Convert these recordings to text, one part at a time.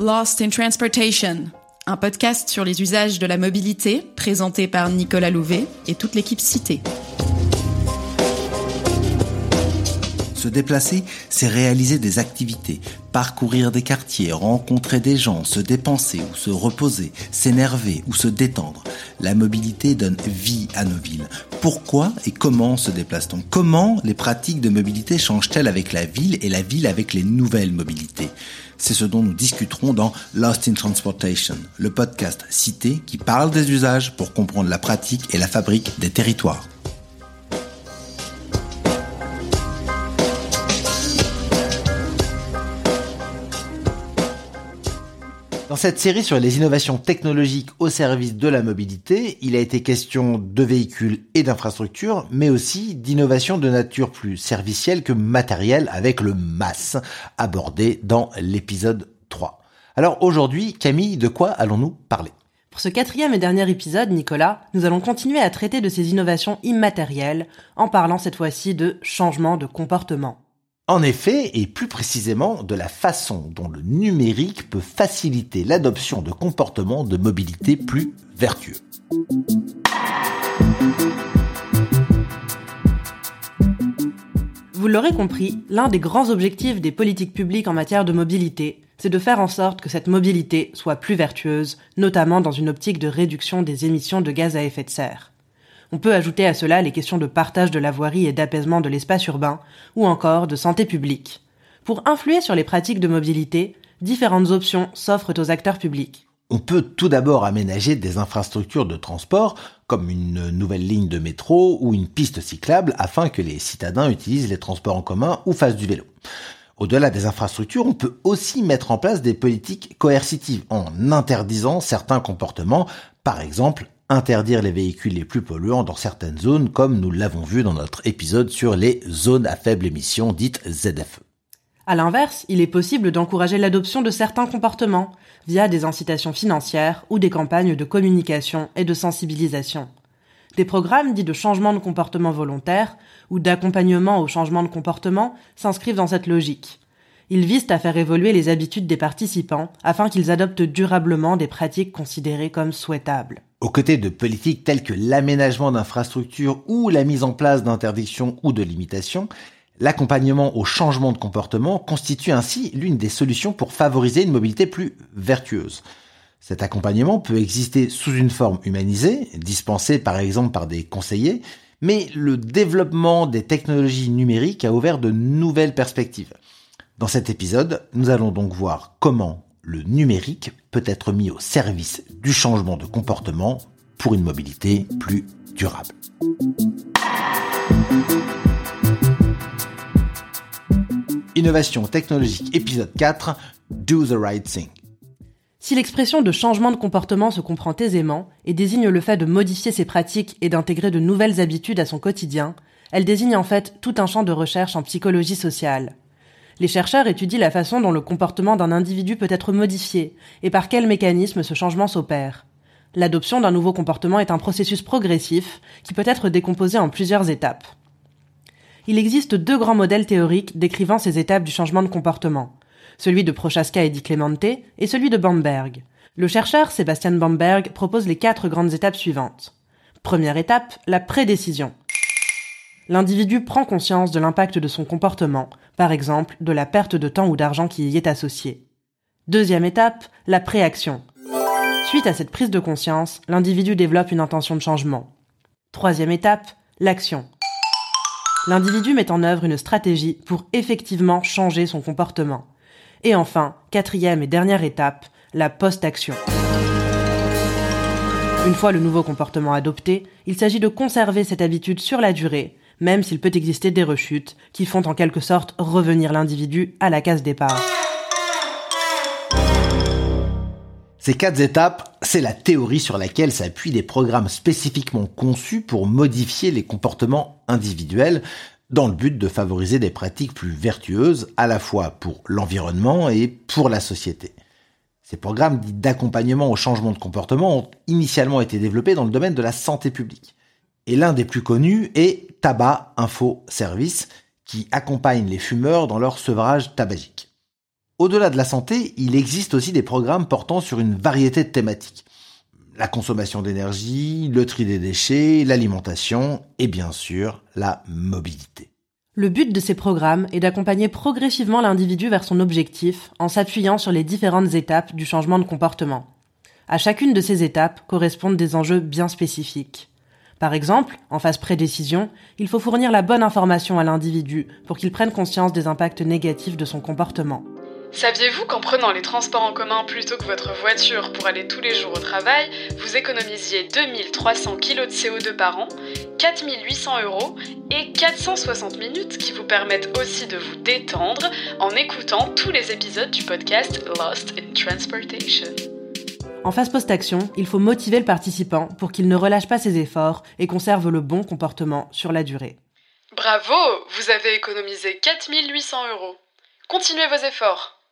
Lost in Transportation, un podcast sur les usages de la mobilité présenté par Nicolas Louvet et toute l'équipe citée. Se déplacer, c'est réaliser des activités, parcourir des quartiers, rencontrer des gens, se dépenser ou se reposer, s'énerver ou se détendre. La mobilité donne vie à nos villes. Pourquoi et comment se déplace-t-on? Comment les pratiques de mobilité changent-elles avec la ville et la ville avec les nouvelles mobilités? C'est ce dont nous discuterons dans Lost in Transportation, le podcast cité qui parle des usages pour comprendre la pratique et la fabrique des territoires. Cette série sur les innovations technologiques au service de la mobilité, il a été question de véhicules et d'infrastructures, mais aussi d'innovations de nature plus servicielle que matérielle avec le MAS, abordé dans l'épisode 3. Alors aujourd'hui, Camille, de quoi allons-nous parler? Pour ce quatrième et dernier épisode, Nicolas, nous allons continuer à traiter de ces innovations immatérielles en parlant cette fois-ci de changement de comportement. En effet, et plus précisément de la façon dont le numérique peut faciliter l'adoption de comportements de mobilité plus vertueux. Vous l'aurez compris, l'un des grands objectifs des politiques publiques en matière de mobilité, c'est de faire en sorte que cette mobilité soit plus vertueuse, notamment dans une optique de réduction des émissions de gaz à effet de serre. On peut ajouter à cela les questions de partage de la voirie et d'apaisement de l'espace urbain, ou encore de santé publique. Pour influer sur les pratiques de mobilité, différentes options s'offrent aux acteurs publics. On peut tout d'abord aménager des infrastructures de transport, comme une nouvelle ligne de métro ou une piste cyclable, afin que les citadins utilisent les transports en commun ou fassent du vélo. Au-delà des infrastructures, on peut aussi mettre en place des politiques coercitives en interdisant certains comportements, par exemple interdire les véhicules les plus polluants dans certaines zones, comme nous l'avons vu dans notre épisode sur les zones à faible émission dites ZFE. À l'inverse, il est possible d'encourager l'adoption de certains comportements via des incitations financières ou des campagnes de communication et de sensibilisation. Des programmes dits de changement de comportement volontaire ou d'accompagnement au changement de comportement s'inscrivent dans cette logique. Ils visent à faire évoluer les habitudes des participants afin qu'ils adoptent durablement des pratiques considérées comme souhaitables. Aux côtés de politiques telles que l'aménagement d'infrastructures ou la mise en place d'interdictions ou de limitations, l'accompagnement au changement de comportement constitue ainsi l'une des solutions pour favoriser une mobilité plus vertueuse. Cet accompagnement peut exister sous une forme humanisée, dispensée par exemple par des conseillers, mais le développement des technologies numériques a ouvert de nouvelles perspectives. Dans cet épisode, nous allons donc voir comment le numérique peut être mis au service du changement de comportement pour une mobilité plus durable. Innovation technologique épisode 4, Do the right thing. Si l'expression de changement de comportement se comprend aisément et désigne le fait de modifier ses pratiques et d'intégrer de nouvelles habitudes à son quotidien, elle désigne en fait tout un champ de recherche en psychologie sociale. Les chercheurs étudient la façon dont le comportement d'un individu peut être modifié et par quels mécanismes ce changement s'opère. L'adoption d'un nouveau comportement est un processus progressif qui peut être décomposé en plusieurs étapes. Il existe deux grands modèles théoriques décrivant ces étapes du changement de comportement, celui de Prochaska et Di Clemente et celui de Bamberg. Le chercheur Sébastien Bamberg propose les quatre grandes étapes suivantes. Première étape, la prédécision l'individu prend conscience de l'impact de son comportement, par exemple de la perte de temps ou d'argent qui y est associée. Deuxième étape, la préaction. Suite à cette prise de conscience, l'individu développe une intention de changement. Troisième étape, l'action. L'individu met en œuvre une stratégie pour effectivement changer son comportement. Et enfin, quatrième et dernière étape, la post-action. Une fois le nouveau comportement adopté, il s'agit de conserver cette habitude sur la durée même s'il peut exister des rechutes qui font en quelque sorte revenir l'individu à la case départ. Ces quatre étapes, c'est la théorie sur laquelle s'appuient des programmes spécifiquement conçus pour modifier les comportements individuels dans le but de favoriser des pratiques plus vertueuses à la fois pour l'environnement et pour la société. Ces programmes dits d'accompagnement au changement de comportement ont initialement été développés dans le domaine de la santé publique. Et l'un des plus connus est Tabac Info Service, qui accompagne les fumeurs dans leur sevrage tabagique. Au-delà de la santé, il existe aussi des programmes portant sur une variété de thématiques. La consommation d'énergie, le tri des déchets, l'alimentation et bien sûr la mobilité. Le but de ces programmes est d'accompagner progressivement l'individu vers son objectif en s'appuyant sur les différentes étapes du changement de comportement. À chacune de ces étapes correspondent des enjeux bien spécifiques. Par exemple, en phase pré-décision, il faut fournir la bonne information à l'individu pour qu'il prenne conscience des impacts négatifs de son comportement. Saviez-vous qu'en prenant les transports en commun plutôt que votre voiture pour aller tous les jours au travail, vous économisiez 2300 kg de CO2 par an, 4800 euros et 460 minutes qui vous permettent aussi de vous détendre en écoutant tous les épisodes du podcast Lost in Transportation? En phase post-action, il faut motiver le participant pour qu'il ne relâche pas ses efforts et conserve le bon comportement sur la durée. Bravo, vous avez économisé 4800 euros. Continuez vos efforts.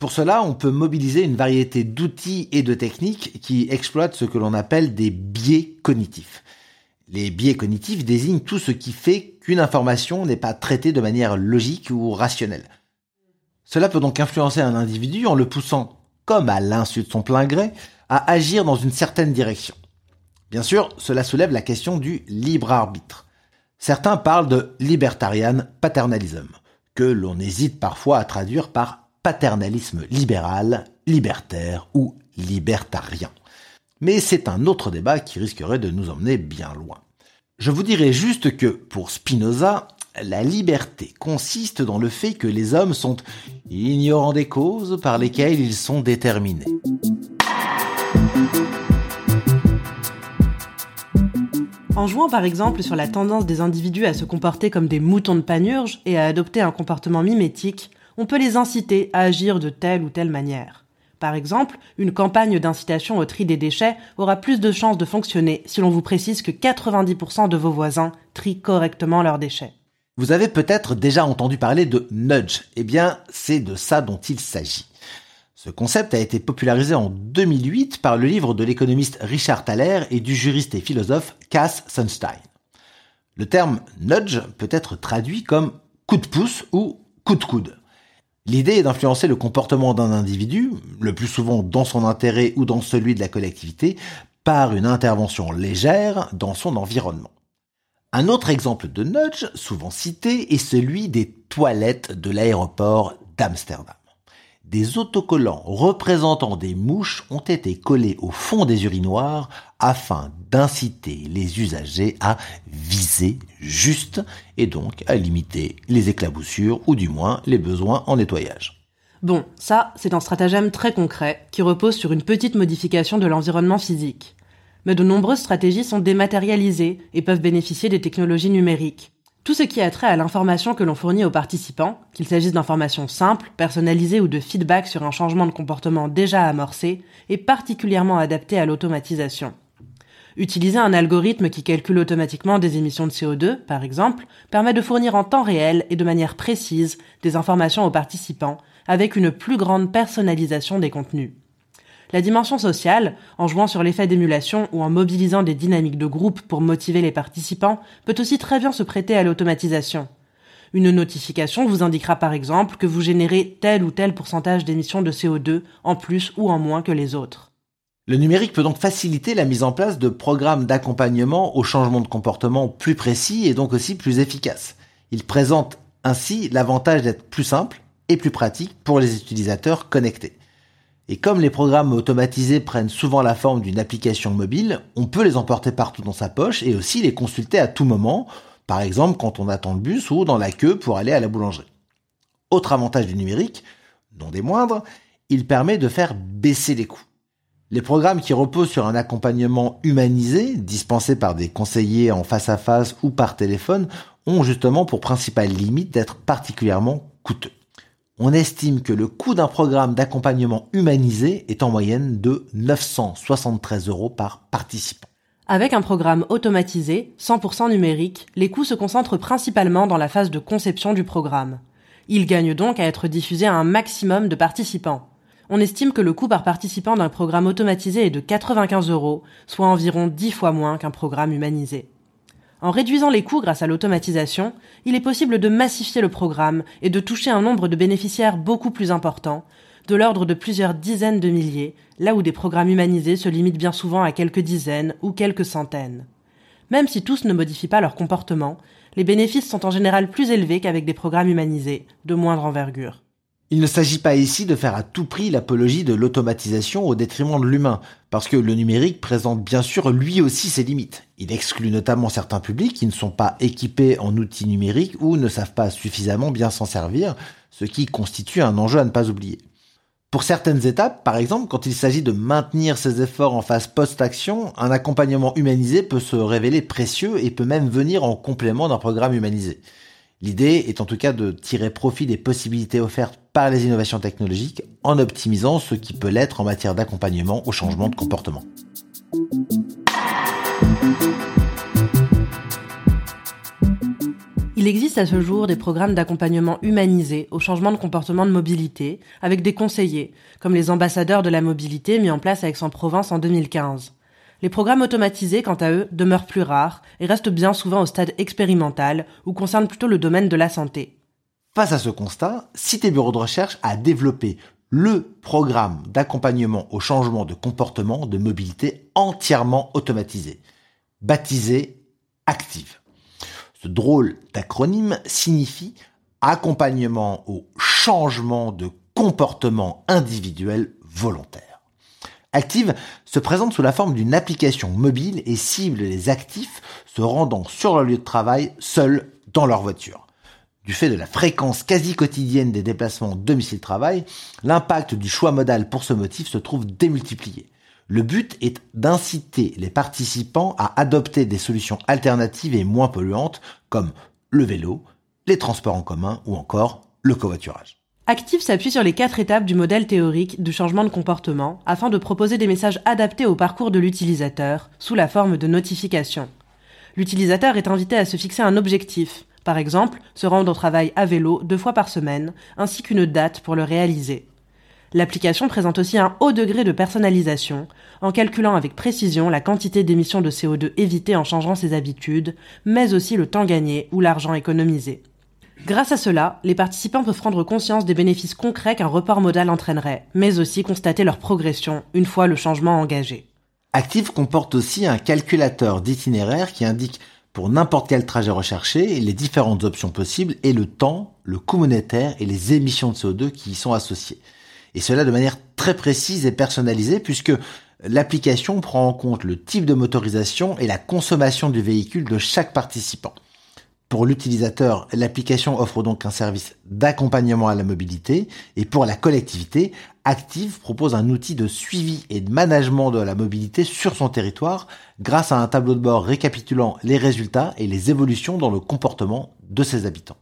Pour cela, on peut mobiliser une variété d'outils et de techniques qui exploitent ce que l'on appelle des biais cognitifs. Les biais cognitifs désignent tout ce qui fait qu'une information n'est pas traitée de manière logique ou rationnelle. Cela peut donc influencer un individu en le poussant, comme à l'insu de son plein gré, à agir dans une certaine direction. Bien sûr, cela soulève la question du libre arbitre. Certains parlent de libertarian paternalism, que l'on hésite parfois à traduire par paternalisme libéral, libertaire ou libertarien. Mais c'est un autre débat qui risquerait de nous emmener bien loin. Je vous dirais juste que, pour Spinoza, la liberté consiste dans le fait que les hommes sont ignorants des causes par lesquelles ils sont déterminés. En jouant par exemple sur la tendance des individus à se comporter comme des moutons de panurge et à adopter un comportement mimétique, on peut les inciter à agir de telle ou telle manière. Par exemple, une campagne d'incitation au tri des déchets aura plus de chances de fonctionner si l'on vous précise que 90% de vos voisins trient correctement leurs déchets. Vous avez peut-être déjà entendu parler de nudge. Eh bien, c'est de ça dont il s'agit. Ce concept a été popularisé en 2008 par le livre de l'économiste Richard Thaler et du juriste et philosophe Cass Sunstein. Le terme nudge peut être traduit comme coup de pouce ou coup de coude. L'idée est d'influencer le comportement d'un individu, le plus souvent dans son intérêt ou dans celui de la collectivité, par une intervention légère dans son environnement. Un autre exemple de nudge, souvent cité, est celui des toilettes de l'aéroport d'Amsterdam des autocollants représentant des mouches ont été collés au fond des urinoirs afin d'inciter les usagers à viser juste et donc à limiter les éclaboussures ou du moins les besoins en nettoyage. Bon, ça, c'est un stratagème très concret qui repose sur une petite modification de l'environnement physique. Mais de nombreuses stratégies sont dématérialisées et peuvent bénéficier des technologies numériques. Tout ce qui a trait à l'information que l'on fournit aux participants, qu'il s'agisse d'informations simples, personnalisées ou de feedback sur un changement de comportement déjà amorcé, est particulièrement adapté à l'automatisation. Utiliser un algorithme qui calcule automatiquement des émissions de CO2, par exemple, permet de fournir en temps réel et de manière précise des informations aux participants, avec une plus grande personnalisation des contenus. La dimension sociale, en jouant sur l'effet d'émulation ou en mobilisant des dynamiques de groupe pour motiver les participants, peut aussi très bien se prêter à l'automatisation. Une notification vous indiquera par exemple que vous générez tel ou tel pourcentage d'émissions de CO2 en plus ou en moins que les autres. Le numérique peut donc faciliter la mise en place de programmes d'accompagnement au changement de comportement plus précis et donc aussi plus efficaces. Il présente ainsi l'avantage d'être plus simple et plus pratique pour les utilisateurs connectés. Et comme les programmes automatisés prennent souvent la forme d'une application mobile, on peut les emporter partout dans sa poche et aussi les consulter à tout moment, par exemple quand on attend le bus ou dans la queue pour aller à la boulangerie. Autre avantage du numérique, non des moindres, il permet de faire baisser les coûts. Les programmes qui reposent sur un accompagnement humanisé, dispensé par des conseillers en face à face ou par téléphone, ont justement pour principale limite d'être particulièrement coûteux on estime que le coût d'un programme d'accompagnement humanisé est en moyenne de 973 euros par participant. Avec un programme automatisé, 100% numérique, les coûts se concentrent principalement dans la phase de conception du programme. Il gagne donc à être diffusé à un maximum de participants. On estime que le coût par participant d'un programme automatisé est de 95 euros, soit environ 10 fois moins qu'un programme humanisé. En réduisant les coûts grâce à l'automatisation, il est possible de massifier le programme et de toucher un nombre de bénéficiaires beaucoup plus important, de l'ordre de plusieurs dizaines de milliers, là où des programmes humanisés se limitent bien souvent à quelques dizaines ou quelques centaines. Même si tous ne modifient pas leur comportement, les bénéfices sont en général plus élevés qu'avec des programmes humanisés, de moindre envergure. Il ne s'agit pas ici de faire à tout prix l'apologie de l'automatisation au détriment de l'humain, parce que le numérique présente bien sûr lui aussi ses limites. Il exclut notamment certains publics qui ne sont pas équipés en outils numériques ou ne savent pas suffisamment bien s'en servir, ce qui constitue un enjeu à ne pas oublier. Pour certaines étapes, par exemple, quand il s'agit de maintenir ses efforts en phase post-action, un accompagnement humanisé peut se révéler précieux et peut même venir en complément d'un programme humanisé. L'idée est en tout cas de tirer profit des possibilités offertes par les innovations technologiques en optimisant ce qui peut l'être en matière d'accompagnement au changement de comportement. Il existe à ce jour des programmes d'accompagnement humanisés au changement de comportement de mobilité, avec des conseillers, comme les ambassadeurs de la mobilité mis en place à Aix-en-Provence en 2015. Les programmes automatisés, quant à eux, demeurent plus rares et restent bien souvent au stade expérimental ou concernent plutôt le domaine de la santé. Face à ce constat, Cité Bureau de Recherche a développé le programme d'accompagnement au changement de comportement de mobilité entièrement automatisé, baptisé Active. Ce drôle d'acronyme signifie accompagnement au changement de comportement individuel volontaire. Active se présente sous la forme d'une application mobile et cible les actifs se rendant sur leur lieu de travail seuls dans leur voiture. Du fait de la fréquence quasi quotidienne des déplacements domicile-travail, l'impact du choix modal pour ce motif se trouve démultiplié. Le but est d'inciter les participants à adopter des solutions alternatives et moins polluantes comme le vélo, les transports en commun ou encore le covoiturage. Active s'appuie sur les quatre étapes du modèle théorique du changement de comportement afin de proposer des messages adaptés au parcours de l'utilisateur sous la forme de notifications. L'utilisateur est invité à se fixer un objectif, par exemple se rendre au travail à vélo deux fois par semaine, ainsi qu'une date pour le réaliser. L'application présente aussi un haut degré de personnalisation, en calculant avec précision la quantité d'émissions de CO2 évitées en changeant ses habitudes, mais aussi le temps gagné ou l'argent économisé. Grâce à cela, les participants peuvent prendre conscience des bénéfices concrets qu'un report modal entraînerait, mais aussi constater leur progression une fois le changement engagé. Active comporte aussi un calculateur d'itinéraire qui indique pour n'importe quel trajet recherché les différentes options possibles et le temps, le coût monétaire et les émissions de CO2 qui y sont associées et cela de manière très précise et personnalisée puisque l'application prend en compte le type de motorisation et la consommation du véhicule de chaque participant. Pour l'utilisateur, l'application offre donc un service d'accompagnement à la mobilité et pour la collectivité, Active propose un outil de suivi et de management de la mobilité sur son territoire grâce à un tableau de bord récapitulant les résultats et les évolutions dans le comportement de ses habitants.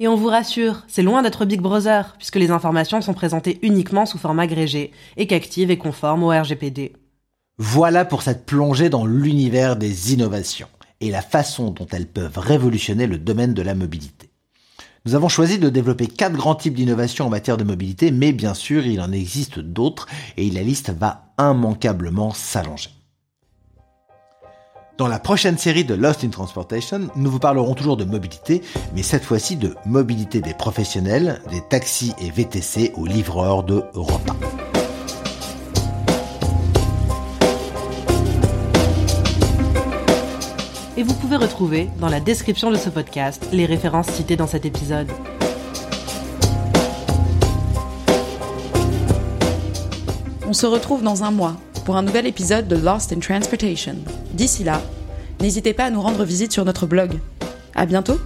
Et on vous rassure, c'est loin d'être Big Brother, puisque les informations sont présentées uniquement sous forme agrégé et qu'Active est conforme au RGPD. Voilà pour cette plongée dans l'univers des innovations et la façon dont elles peuvent révolutionner le domaine de la mobilité. Nous avons choisi de développer quatre grands types d'innovations en matière de mobilité, mais bien sûr, il en existe d'autres et la liste va immanquablement s'allonger. Dans la prochaine série de Lost in Transportation, nous vous parlerons toujours de mobilité, mais cette fois-ci de mobilité des professionnels, des taxis et VTC aux livreurs de repas. Et vous pouvez retrouver dans la description de ce podcast les références citées dans cet épisode. On se retrouve dans un mois pour un nouvel épisode de Lost in Transportation. D'ici là, n'hésitez pas à nous rendre visite sur notre blog. À bientôt!